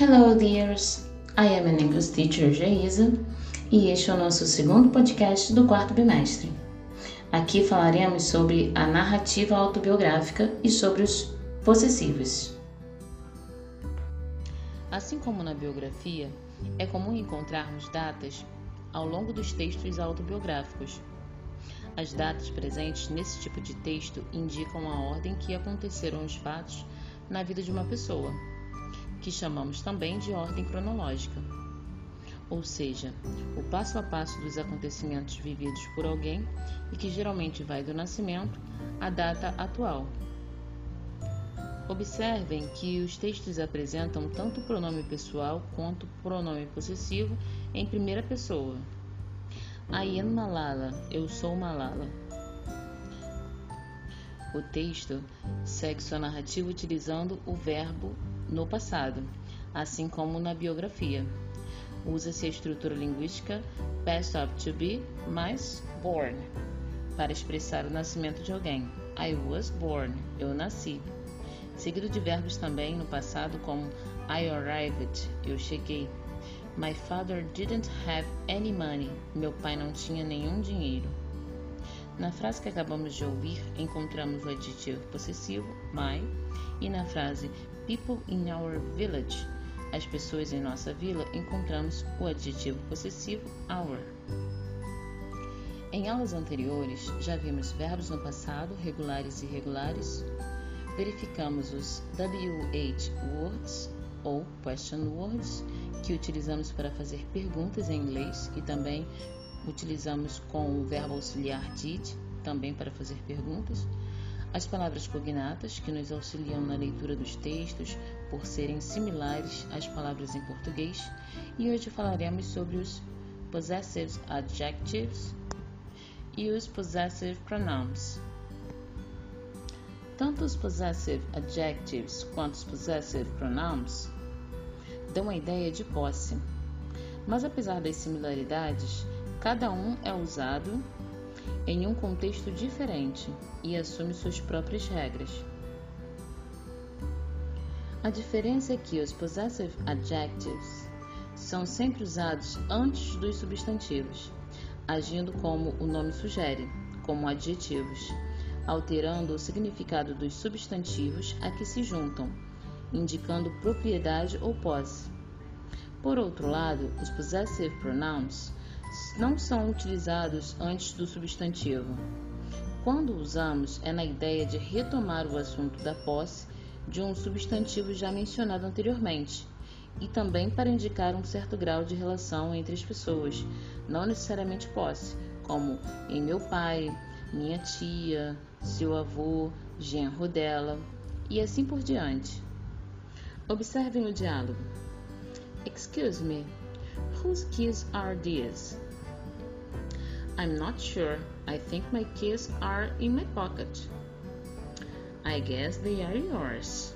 Hello, dears! I am an English teacher, Geisa, e este é o nosso segundo podcast do quarto bimestre. Aqui falaremos sobre a narrativa autobiográfica e sobre os possessivos. Assim como na biografia, é comum encontrarmos datas ao longo dos textos autobiográficos. As datas presentes nesse tipo de texto indicam a ordem que aconteceram os fatos na vida de uma pessoa que chamamos também de ordem cronológica, ou seja, o passo a passo dos acontecimentos vividos por alguém e que geralmente vai do nascimento à data atual. Observem que os textos apresentam tanto o pronome pessoal quanto o pronome possessivo em primeira pessoa. I am Malala, eu sou Malala. O texto segue sua narrativa utilizando o verbo no passado, assim como na biografia. Usa-se a estrutura linguística past of to be mais born para expressar o nascimento de alguém. I was born, eu nasci. Seguido de verbos também no passado como I arrived, eu cheguei. My father didn't have any money, meu pai não tinha nenhum dinheiro. Na frase que acabamos de ouvir, encontramos o adjetivo possessivo my e na frase people in our village, as pessoas em nossa vila, encontramos o adjetivo possessivo our. Em aulas anteriores, já vimos verbos no passado, regulares e irregulares. Verificamos os WH words ou question words, que utilizamos para fazer perguntas em inglês e também utilizamos com o verbo auxiliar did, também para fazer perguntas. As palavras cognatas, que nos auxiliam na leitura dos textos por serem similares às palavras em português, e hoje falaremos sobre os possessive adjectives e os possessive pronouns. Tanto os possessive adjectives quanto os possessive pronouns dão a ideia de posse, mas apesar das similaridades, cada um é usado em um contexto diferente e assume suas próprias regras. A diferença é que os possessive adjectives são sempre usados antes dos substantivos, agindo como o nome sugere, como adjetivos, alterando o significado dos substantivos a que se juntam, indicando propriedade ou posse. Por outro lado, os possessive pronouns não são utilizados antes do substantivo. Quando usamos, é na ideia de retomar o assunto da posse de um substantivo já mencionado anteriormente, e também para indicar um certo grau de relação entre as pessoas, não necessariamente posse, como em meu pai, minha tia, seu avô, genro dela, e assim por diante. Observem o diálogo. Excuse me, whose keys are these? I'm not sure. I think my keys are in my pocket. I guess they are yours.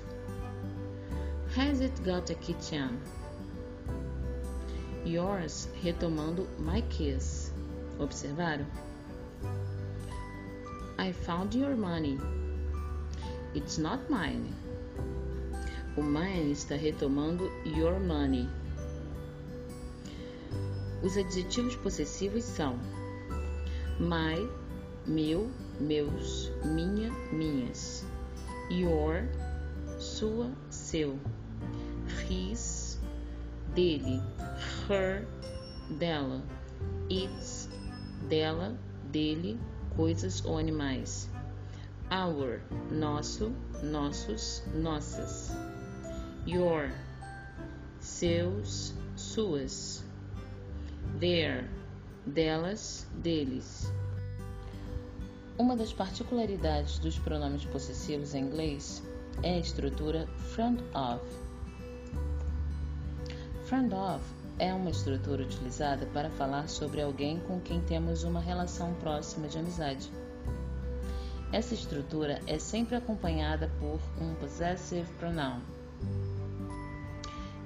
Has it got a keychain? Yours, retomando my keys. Observaram? I found your money. It's not mine. O mine está retomando your money. Os adjetivos possessivos são my, meu, meus, minha, minhas, your, sua, seu, his, dele, her, dela, its, dela, dele, coisas ou animais, our, nosso, nossos, nossas, your, seus, suas, their, delas, deles. Uma das particularidades dos pronomes possessivos em inglês é a estrutura front of. Front of é uma estrutura utilizada para falar sobre alguém com quem temos uma relação próxima de amizade. Essa estrutura é sempre acompanhada por um possessive pronoun.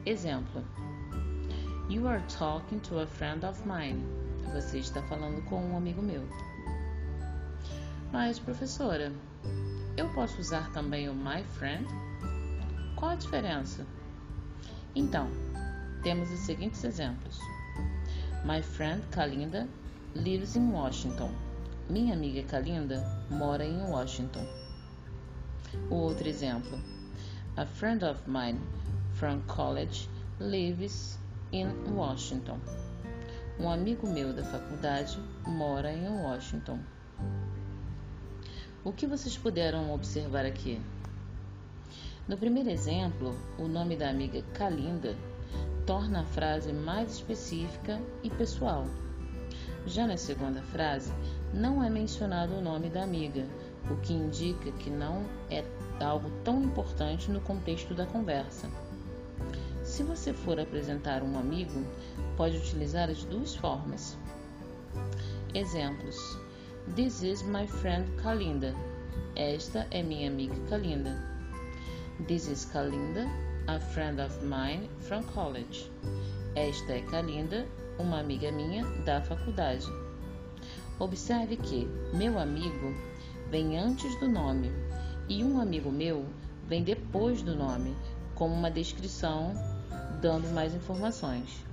Exemplo: You are talking to a friend of mine. Você está falando com um amigo meu. Mas, professora, eu posso usar também o my friend? Qual a diferença? Então, temos os seguintes exemplos. My friend Kalinda lives in Washington. Minha amiga Kalinda mora em Washington. O outro exemplo. A friend of mine from college lives in Washington. Um amigo meu da faculdade mora em Washington. O que vocês puderam observar aqui? No primeiro exemplo, o nome da amiga Kalinda torna a frase mais específica e pessoal. Já na segunda frase, não é mencionado o nome da amiga, o que indica que não é algo tão importante no contexto da conversa. Se você for apresentar um amigo, pode utilizar as duas formas. Exemplos: This is my friend Kalinda. Esta é minha amiga Kalinda. This is Kalinda, a friend of mine from college. Esta é Kalinda, uma amiga minha da faculdade. Observe que meu amigo vem antes do nome e um amigo meu vem depois do nome, como uma descrição dando mais informações.